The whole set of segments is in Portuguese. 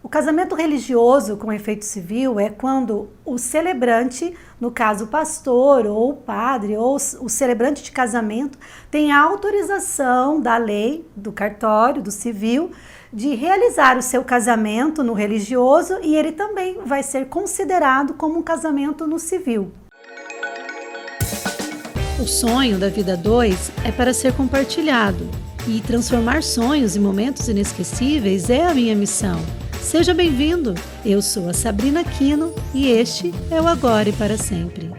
O casamento religioso com efeito civil é quando o celebrante, no caso o pastor ou o padre ou o celebrante de casamento, tem a autorização da lei, do cartório, do civil, de realizar o seu casamento no religioso e ele também vai ser considerado como um casamento no civil. O sonho da vida 2 é para ser compartilhado e transformar sonhos em momentos inesquecíveis é a minha missão. Seja bem-vindo! Eu sou a Sabrina Quino e este é o Agora e para Sempre.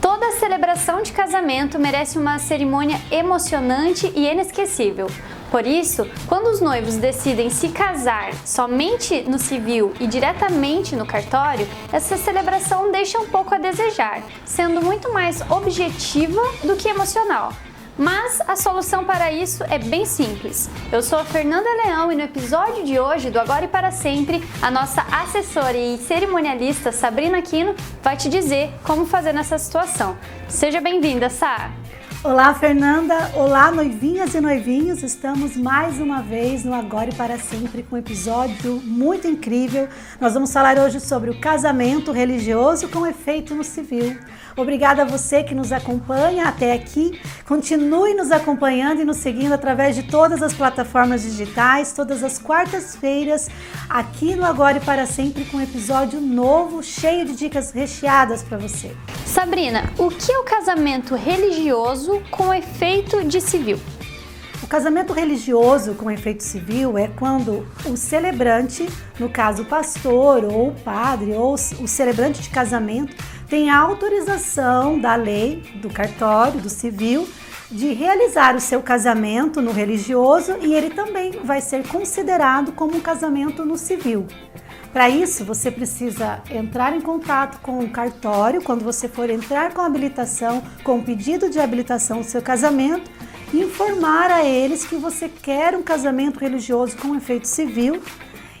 Toda celebração de casamento merece uma cerimônia emocionante e inesquecível. Por isso, quando os noivos decidem se casar somente no civil e diretamente no cartório, essa celebração deixa um pouco a desejar, sendo muito mais objetiva do que emocional. Mas a solução para isso é bem simples. Eu sou a Fernanda Leão e no episódio de hoje do Agora e para Sempre, a nossa assessora e cerimonialista Sabrina Aquino vai te dizer como fazer nessa situação. Seja bem-vinda, Sá! Olá, Fernanda! Olá, noivinhas e noivinhos! Estamos mais uma vez no Agora e para Sempre com um episódio muito incrível. Nós vamos falar hoje sobre o casamento religioso com efeito no civil. Obrigada a você que nos acompanha até aqui. Continue nos acompanhando e nos seguindo através de todas as plataformas digitais, todas as quartas-feiras, aqui no Agora e para Sempre, com um episódio novo, cheio de dicas recheadas para você. Sabrina, o que é o casamento religioso com efeito de civil? O casamento religioso com efeito civil é quando o celebrante, no caso o pastor ou o padre ou o celebrante de casamento, tem a autorização da lei, do cartório, do civil, de realizar o seu casamento no religioso e ele também vai ser considerado como um casamento no civil. Para isso, você precisa entrar em contato com o cartório quando você for entrar com a habilitação, com o pedido de habilitação do seu casamento, informar a eles que você quer um casamento religioso com efeito civil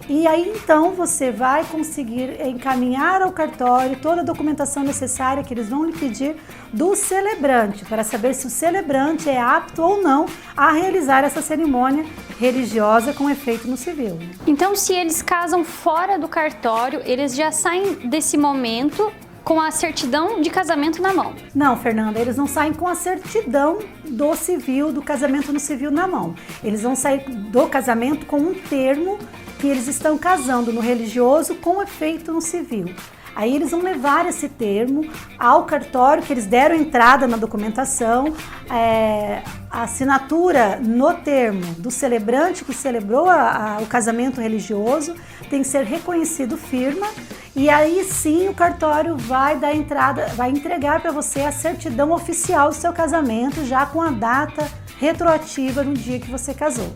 e aí então você vai conseguir encaminhar ao cartório toda a documentação necessária que eles vão lhe pedir do celebrante, para saber se o celebrante é apto ou não a realizar essa cerimônia religiosa com efeito no civil. Então, se eles casam fora do cartório, eles já saem desse momento com a certidão de casamento na mão. Não, Fernanda, eles não saem com a certidão do civil, do casamento no civil na mão. Eles vão sair do casamento com um termo que eles estão casando no religioso com efeito no civil. Aí eles vão levar esse termo ao cartório, que eles deram entrada na documentação, é, a assinatura no termo do celebrante que celebrou a, a, o casamento religioso tem que ser reconhecido firma e aí sim o cartório vai dar entrada, vai entregar para você a certidão oficial do seu casamento já com a data retroativa no dia que você casou.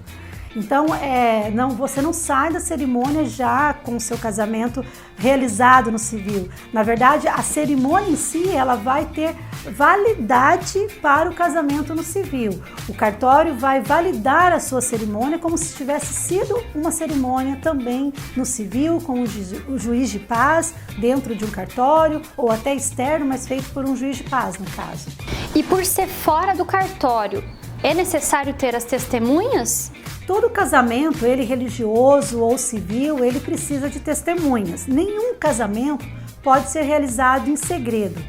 Então, é, não, você não sai da cerimônia já com o seu casamento realizado no civil. Na verdade, a cerimônia em si, ela vai ter validade para o casamento no civil. O cartório vai validar a sua cerimônia como se tivesse sido uma cerimônia também no civil, com o, ju o juiz de paz dentro de um cartório ou até externo, mas feito por um juiz de paz, no caso. E por ser fora do cartório, é necessário ter as testemunhas? Todo casamento, ele religioso ou civil, ele precisa de testemunhas. Nenhum casamento pode ser realizado em segredo.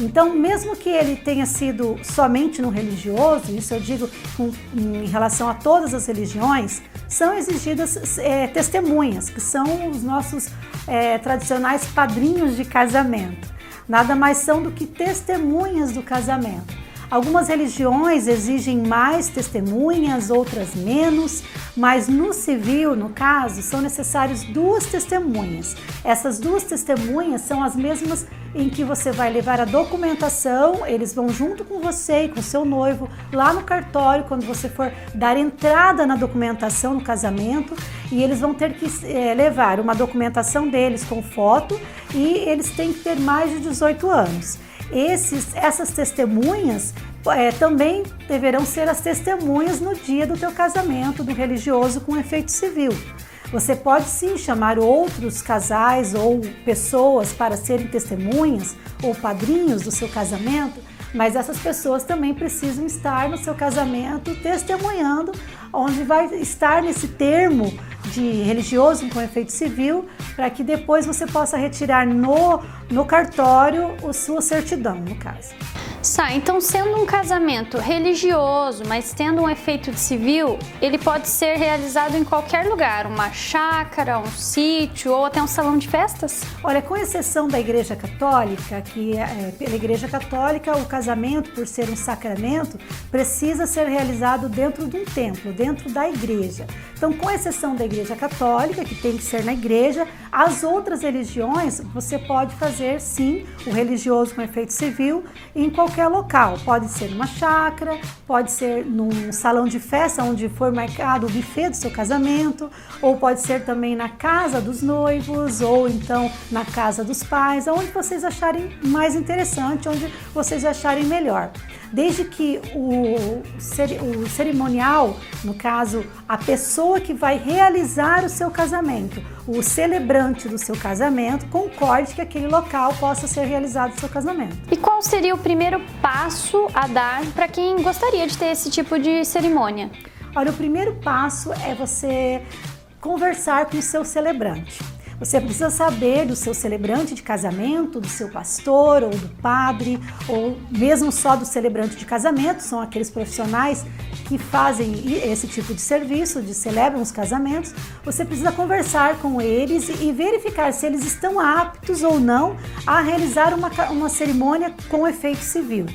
Então, mesmo que ele tenha sido somente no religioso, isso eu digo com, em relação a todas as religiões, são exigidas é, testemunhas, que são os nossos é, tradicionais padrinhos de casamento. Nada mais são do que testemunhas do casamento. Algumas religiões exigem mais testemunhas, outras menos, mas no civil, no caso, são necessárias duas testemunhas. Essas duas testemunhas são as mesmas em que você vai levar a documentação, eles vão junto com você e com seu noivo lá no cartório quando você for dar entrada na documentação no casamento e eles vão ter que é, levar uma documentação deles com foto e eles têm que ter mais de 18 anos. Esses, essas testemunhas é, também deverão ser as testemunhas no dia do teu casamento, do religioso com efeito civil. Você pode sim chamar outros casais ou pessoas para serem testemunhas ou padrinhos do seu casamento, mas essas pessoas também precisam estar no seu casamento testemunhando, onde vai estar nesse termo de religioso com efeito civil, para que depois você possa retirar no, no cartório a sua certidão, no caso. Então sendo um casamento religioso, mas tendo um efeito de civil, ele pode ser realizado em qualquer lugar, uma chácara, um sítio ou até um salão de festas? Olha, com exceção da Igreja Católica, que é, pela Igreja Católica o casamento, por ser um sacramento, precisa ser realizado dentro de um templo, dentro da igreja. Então, com exceção da Igreja Católica, que tem que ser na igreja, as outras religiões você pode fazer sim o religioso com efeito civil em qualquer qualquer local. Pode ser numa chácara, pode ser num salão de festa onde for marcado o buffet do seu casamento, ou pode ser também na casa dos noivos, ou então na casa dos pais, aonde vocês acharem mais interessante, onde vocês acharem melhor desde que o, o cerimonial, no caso, a pessoa que vai realizar o seu casamento, o celebrante do seu casamento, concorde que aquele local possa ser realizado o seu casamento. E qual seria o primeiro passo a dar para quem gostaria de ter esse tipo de cerimônia? Olha, o primeiro passo é você conversar com o seu celebrante. Você precisa saber do seu celebrante de casamento, do seu pastor ou do padre, ou mesmo só do celebrante de casamento, são aqueles profissionais que fazem esse tipo de serviço, de celebram os casamentos. Você precisa conversar com eles e verificar se eles estão aptos ou não a realizar uma, uma cerimônia com efeito civil.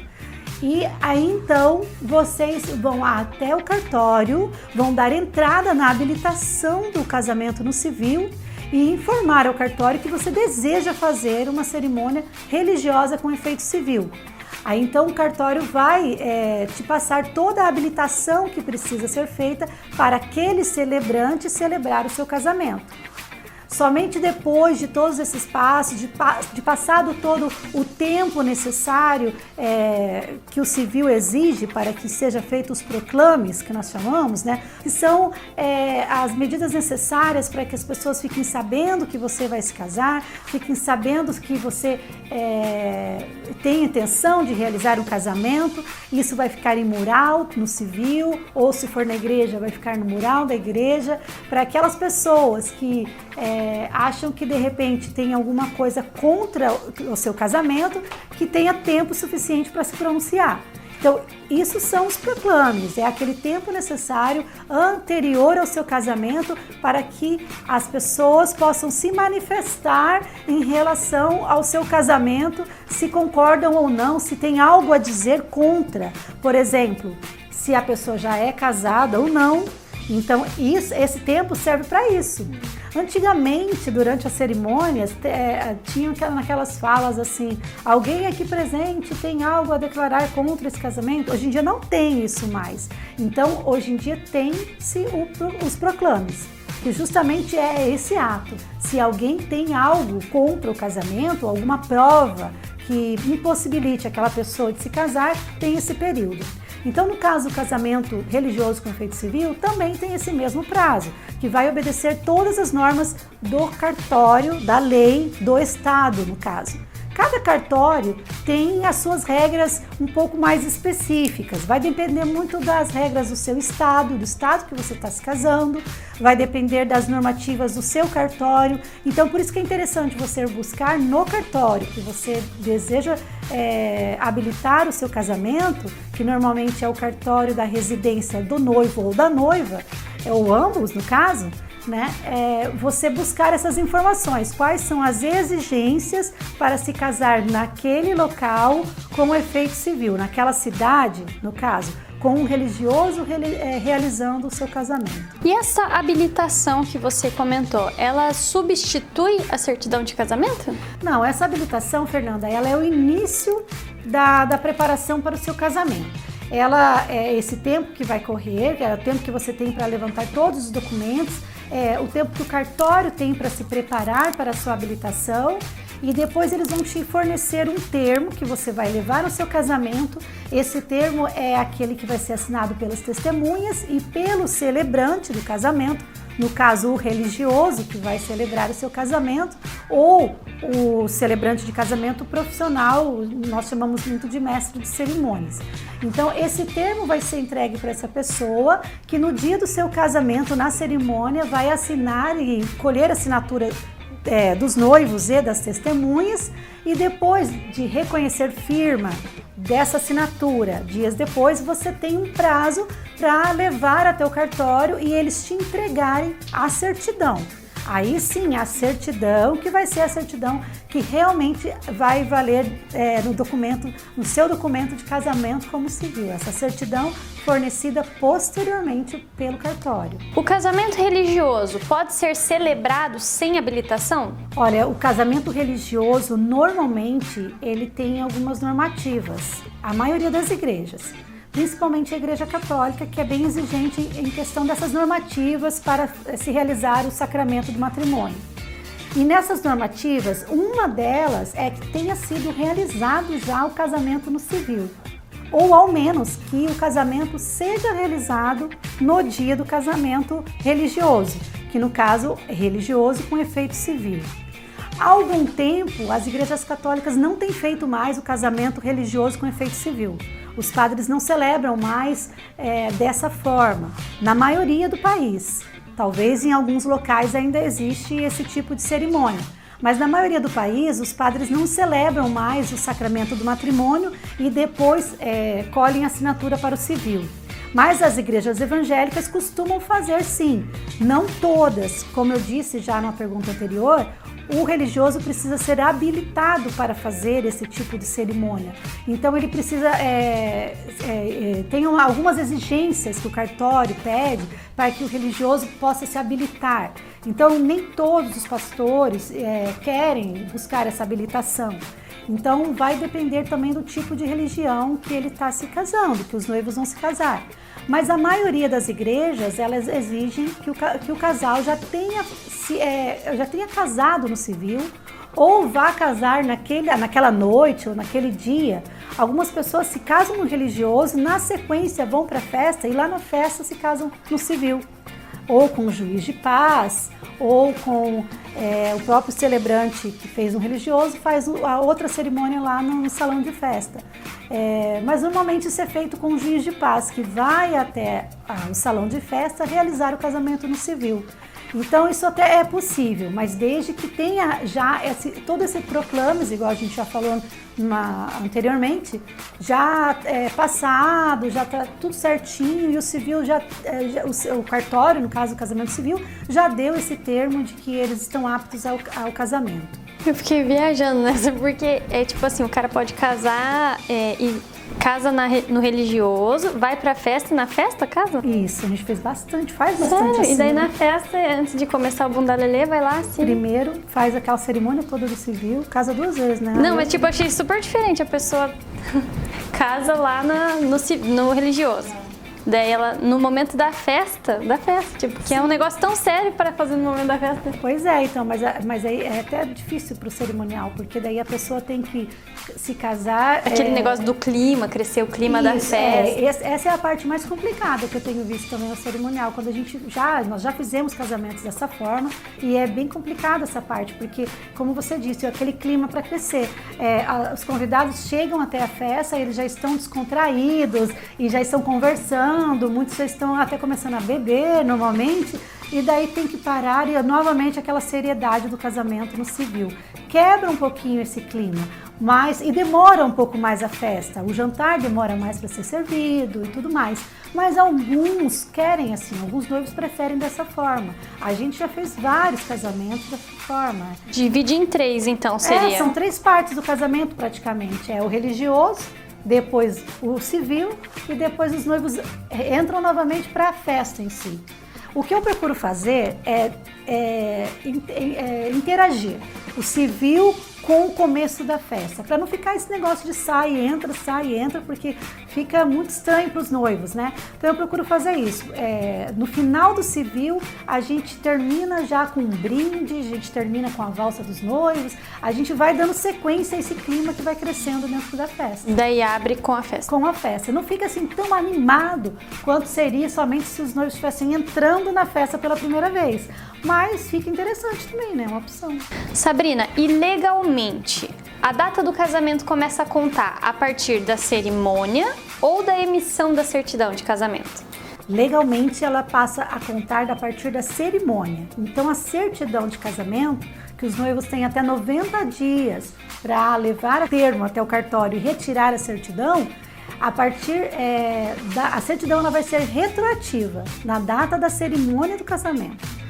E aí então vocês vão até o cartório, vão dar entrada na habilitação do casamento no civil e informar ao cartório que você deseja fazer uma cerimônia religiosa com efeito civil. Aí então o cartório vai é, te passar toda a habilitação que precisa ser feita para aquele celebrante celebrar o seu casamento. Somente depois de todos esses passos, de, de passado todo o tempo necessário é, que o civil exige para que seja feito os proclames, que nós chamamos, né, que são é, as medidas necessárias para que as pessoas fiquem sabendo que você vai se casar, fiquem sabendo que você é, tem intenção de realizar um casamento. Isso vai ficar em mural no civil, ou se for na igreja, vai ficar no mural da igreja, para aquelas pessoas que é, acham que de repente tem alguma coisa contra o seu casamento, que tenha tempo suficiente para se pronunciar. Então, isso são os proclames, é aquele tempo necessário anterior ao seu casamento para que as pessoas possam se manifestar em relação ao seu casamento, se concordam ou não, se tem algo a dizer contra. Por exemplo, se a pessoa já é casada ou não. Então, isso, esse tempo serve para isso. Antigamente, durante as cerimônias, é, tinham naquelas falas assim: alguém aqui presente tem algo a declarar contra esse casamento? Hoje em dia não tem isso mais. Então, hoje em dia tem-se os proclames que justamente é esse ato. Se alguém tem algo contra o casamento, alguma prova que impossibilite aquela pessoa de se casar, tem esse período. Então, no caso do casamento religioso com efeito civil, também tem esse mesmo prazo, que vai obedecer todas as normas do cartório, da lei do Estado, no caso. Cada cartório tem as suas regras um pouco mais específicas. Vai depender muito das regras do seu estado, do estado que você está se casando, vai depender das normativas do seu cartório. Então, por isso que é interessante você buscar no cartório que você deseja é, habilitar o seu casamento, que normalmente é o cartório da residência do noivo ou da noiva, ou ambos no caso né, é você buscar essas informações. Quais são as exigências para se casar naquele local com efeito civil, naquela cidade, no caso, com um religioso é, realizando o seu casamento. E essa habilitação que você comentou, ela substitui a certidão de casamento? Não, essa habilitação, Fernanda, ela é o início da, da preparação para o seu casamento ela é esse tempo que vai correr, é o tempo que você tem para levantar todos os documentos, é o tempo que o cartório tem para se preparar para a sua habilitação e depois eles vão te fornecer um termo que você vai levar ao seu casamento. Esse termo é aquele que vai ser assinado pelas testemunhas e pelo celebrante do casamento, no caso o religioso que vai celebrar o seu casamento, ou o celebrante de casamento profissional, nós chamamos muito de mestre de cerimônias. Então, esse termo vai ser entregue para essa pessoa que no dia do seu casamento, na cerimônia, vai assinar e colher a assinatura é, dos noivos e das testemunhas, e depois de reconhecer firma dessa assinatura, dias depois, você tem um prazo para levar até o cartório e eles te entregarem a certidão. Aí sim, a certidão, que vai ser a certidão que realmente vai valer é, no documento, no seu documento de casamento como civil. Essa certidão fornecida posteriormente pelo cartório. O casamento religioso pode ser celebrado sem habilitação? Olha, o casamento religioso normalmente ele tem algumas normativas. A maioria das igrejas principalmente a Igreja Católica, que é bem exigente em questão dessas normativas para se realizar o sacramento do matrimônio. E nessas normativas, uma delas é que tenha sido realizado já o casamento no civil, ou ao menos que o casamento seja realizado no dia do casamento religioso, que no caso é religioso com efeito civil. Há algum tempo, as igrejas católicas não têm feito mais o casamento religioso com efeito civil. Os padres não celebram mais é, dessa forma, na maioria do país. Talvez em alguns locais ainda existe esse tipo de cerimônia. Mas na maioria do país, os padres não celebram mais o sacramento do matrimônio e depois é, colhem assinatura para o civil. Mas as igrejas evangélicas costumam fazer sim, não todas. Como eu disse já na pergunta anterior, o religioso precisa ser habilitado para fazer esse tipo de cerimônia. Então ele precisa é, é, é, tem algumas exigências que o cartório pede para que o religioso possa se habilitar. Então nem todos os pastores é, querem buscar essa habilitação. Então vai depender também do tipo de religião que ele está se casando, que os noivos vão se casar. Mas a maioria das igrejas, elas exigem que o, que o casal já tenha, se, é, já tenha casado no civil ou vá casar naquele, naquela noite ou naquele dia. Algumas pessoas se casam no religioso, na sequência vão para a festa e lá na festa se casam no civil ou com o juiz de paz, ou com é, o próprio celebrante que fez um religioso, faz a outra cerimônia lá no, salão de festa. É, mas normalmente isso é feito com o juiz de paz, que vai até o salão de festa realizar o casamento no civil. Então isso até é possível, mas desde que tenha já esse, todo esse proclames, igual a gente já falou anteriormente, já é passado, já está tudo certinho e o civil já, é, já o, o, cartório, no caso do casamento civil, já deu esse termo de que eles estão aptos ao, ao casamento. Eu fiquei viajando nessa, porque é tipo assim, o cara pode casar é, e casa na, no religioso, vai pra festa e na festa casa? Isso, a gente fez bastante, faz bastante Sério? assim. E daí na festa, antes de começar o bundalelê, vai lá assim? Primeiro faz aquela cerimônia toda do civil, casa duas vezes, né? Não, mas tipo, achei super diferente, a pessoa casa lá na, no, no religioso. Daí ela, no momento da festa, da festa, tipo, que é um negócio tão sério para fazer no momento da festa. Pois é, então, mas, mas aí é até difícil pro cerimonial, porque daí a pessoa tem que se casar. Aquele é... negócio do clima, crescer o clima Isso, da festa. É, essa é a parte mais complicada que eu tenho visto também no cerimonial, quando a gente já, nós já fizemos casamentos dessa forma e é bem complicada essa parte, porque, como você disse, aquele clima para crescer. É, a, os convidados chegam até a festa, eles já estão descontraídos e já estão conversando muitos já estão até começando a beber normalmente, e daí tem que parar e novamente aquela seriedade do casamento no civil. Quebra um pouquinho esse clima, mas e demora um pouco mais a festa. O jantar demora mais para ser servido e tudo mais. Mas alguns querem assim, alguns noivos preferem dessa forma. A gente já fez vários casamentos dessa forma. Divide em três, então, seria? É, são três partes do casamento praticamente. É o religioso, depois o civil e depois os noivos entram novamente para a festa em si. O que eu procuro fazer é, é, é, interagir o civil com o começo da festa, para não ficar esse negócio de sai, entra, sai, entra, porque fica muito estranho para os noivos, né? Então eu procuro fazer isso. É, no final do civil, a gente termina já com um brinde, a gente termina com a valsa dos noivos, a gente vai dando sequência a esse clima que vai crescendo dentro da festa. Daí abre com a festa. Com a festa. Não fica assim tão animado quanto seria somente se os noivos estivessem entrando na festa pela primeira vez. Mas fica interessante também, né? É uma opção. Sabrina, e legalmente, a data do casamento começa a contar a partir da cerimônia ou da emissão da certidão de casamento? Legalmente, ela passa a contar a partir da cerimônia. Então, a certidão de casamento, que os noivos têm até 90 dias para levar a termo até o cartório e retirar a certidão, a partir é, da a certidão ela vai ser retroativa na data da cerimônia do casamento.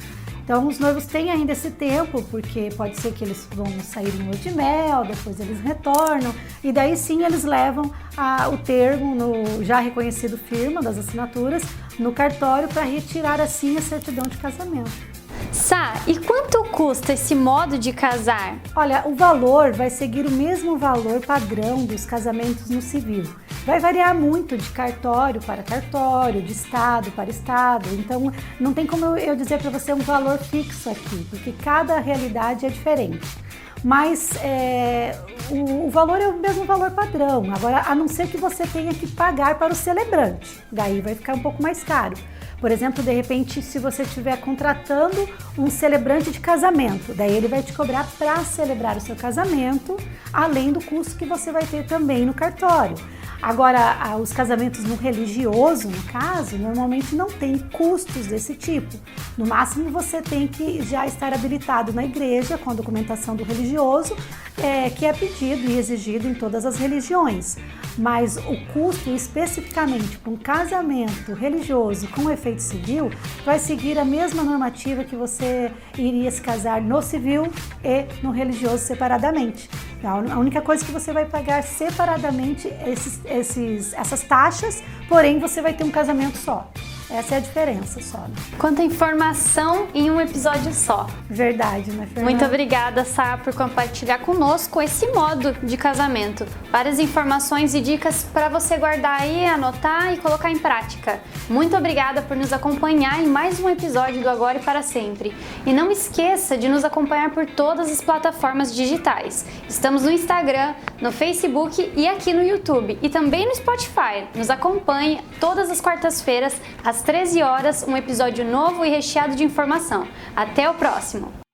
Então os noivos têm ainda esse tempo, porque pode ser que eles vão sair em lua de mel, depois eles retornam, e daí sim eles levam a, o termo no já reconhecido firma das assinaturas no cartório para retirar assim a certidão de casamento. Sá, e quanto custa esse modo de casar? Olha, o valor vai seguir o mesmo valor padrão dos casamentos no civil. Vai variar muito de cartório para cartório, de estado para estado. Então, não tem como eu dizer para você um valor fixo aqui, porque cada realidade é diferente. Mas é, o, o, valor é o mesmo valor padrão. Agora, a não ser que você tenha que pagar para o celebrante, daí vai ficar um pouco mais caro. Por exemplo, de repente, se você estiver contratando um celebrante de casamento, daí ele vai te cobrar para celebrar o seu casamento, além do custo que você vai ter também no cartório. Agora, os casamentos no religioso, no caso, normalmente não tem custos desse tipo. No máximo, você tem que já estar habilitado na igreja com a documentação do religioso, é, que é pedido e exigido em todas as religiões. Mas o custo especificamente para um casamento religioso com efeito civil vai seguir a mesma normativa que você iria se casar no civil e no religioso separadamente. A única coisa que você vai pagar separadamente esses, esses, essas taxas, porém você vai ter um casamento só. Essa é a diferença só. Né? Quanta informação em um episódio só. Verdade, né, Fernanda? Muito obrigada, Sá, por compartilhar conosco esse modo de casamento. Várias informações e dicas para você guardar aí, anotar e colocar em prática. Muito obrigada por nos acompanhar em mais um episódio do Agora e para Sempre. E não esqueça de nos acompanhar por todas as plataformas digitais. Estamos no Instagram, no Facebook e aqui no YouTube. E também no Spotify. Nos acompanhe todas as quartas-feiras, às às 13 horas, um episódio novo e recheado de informação. Até o próximo!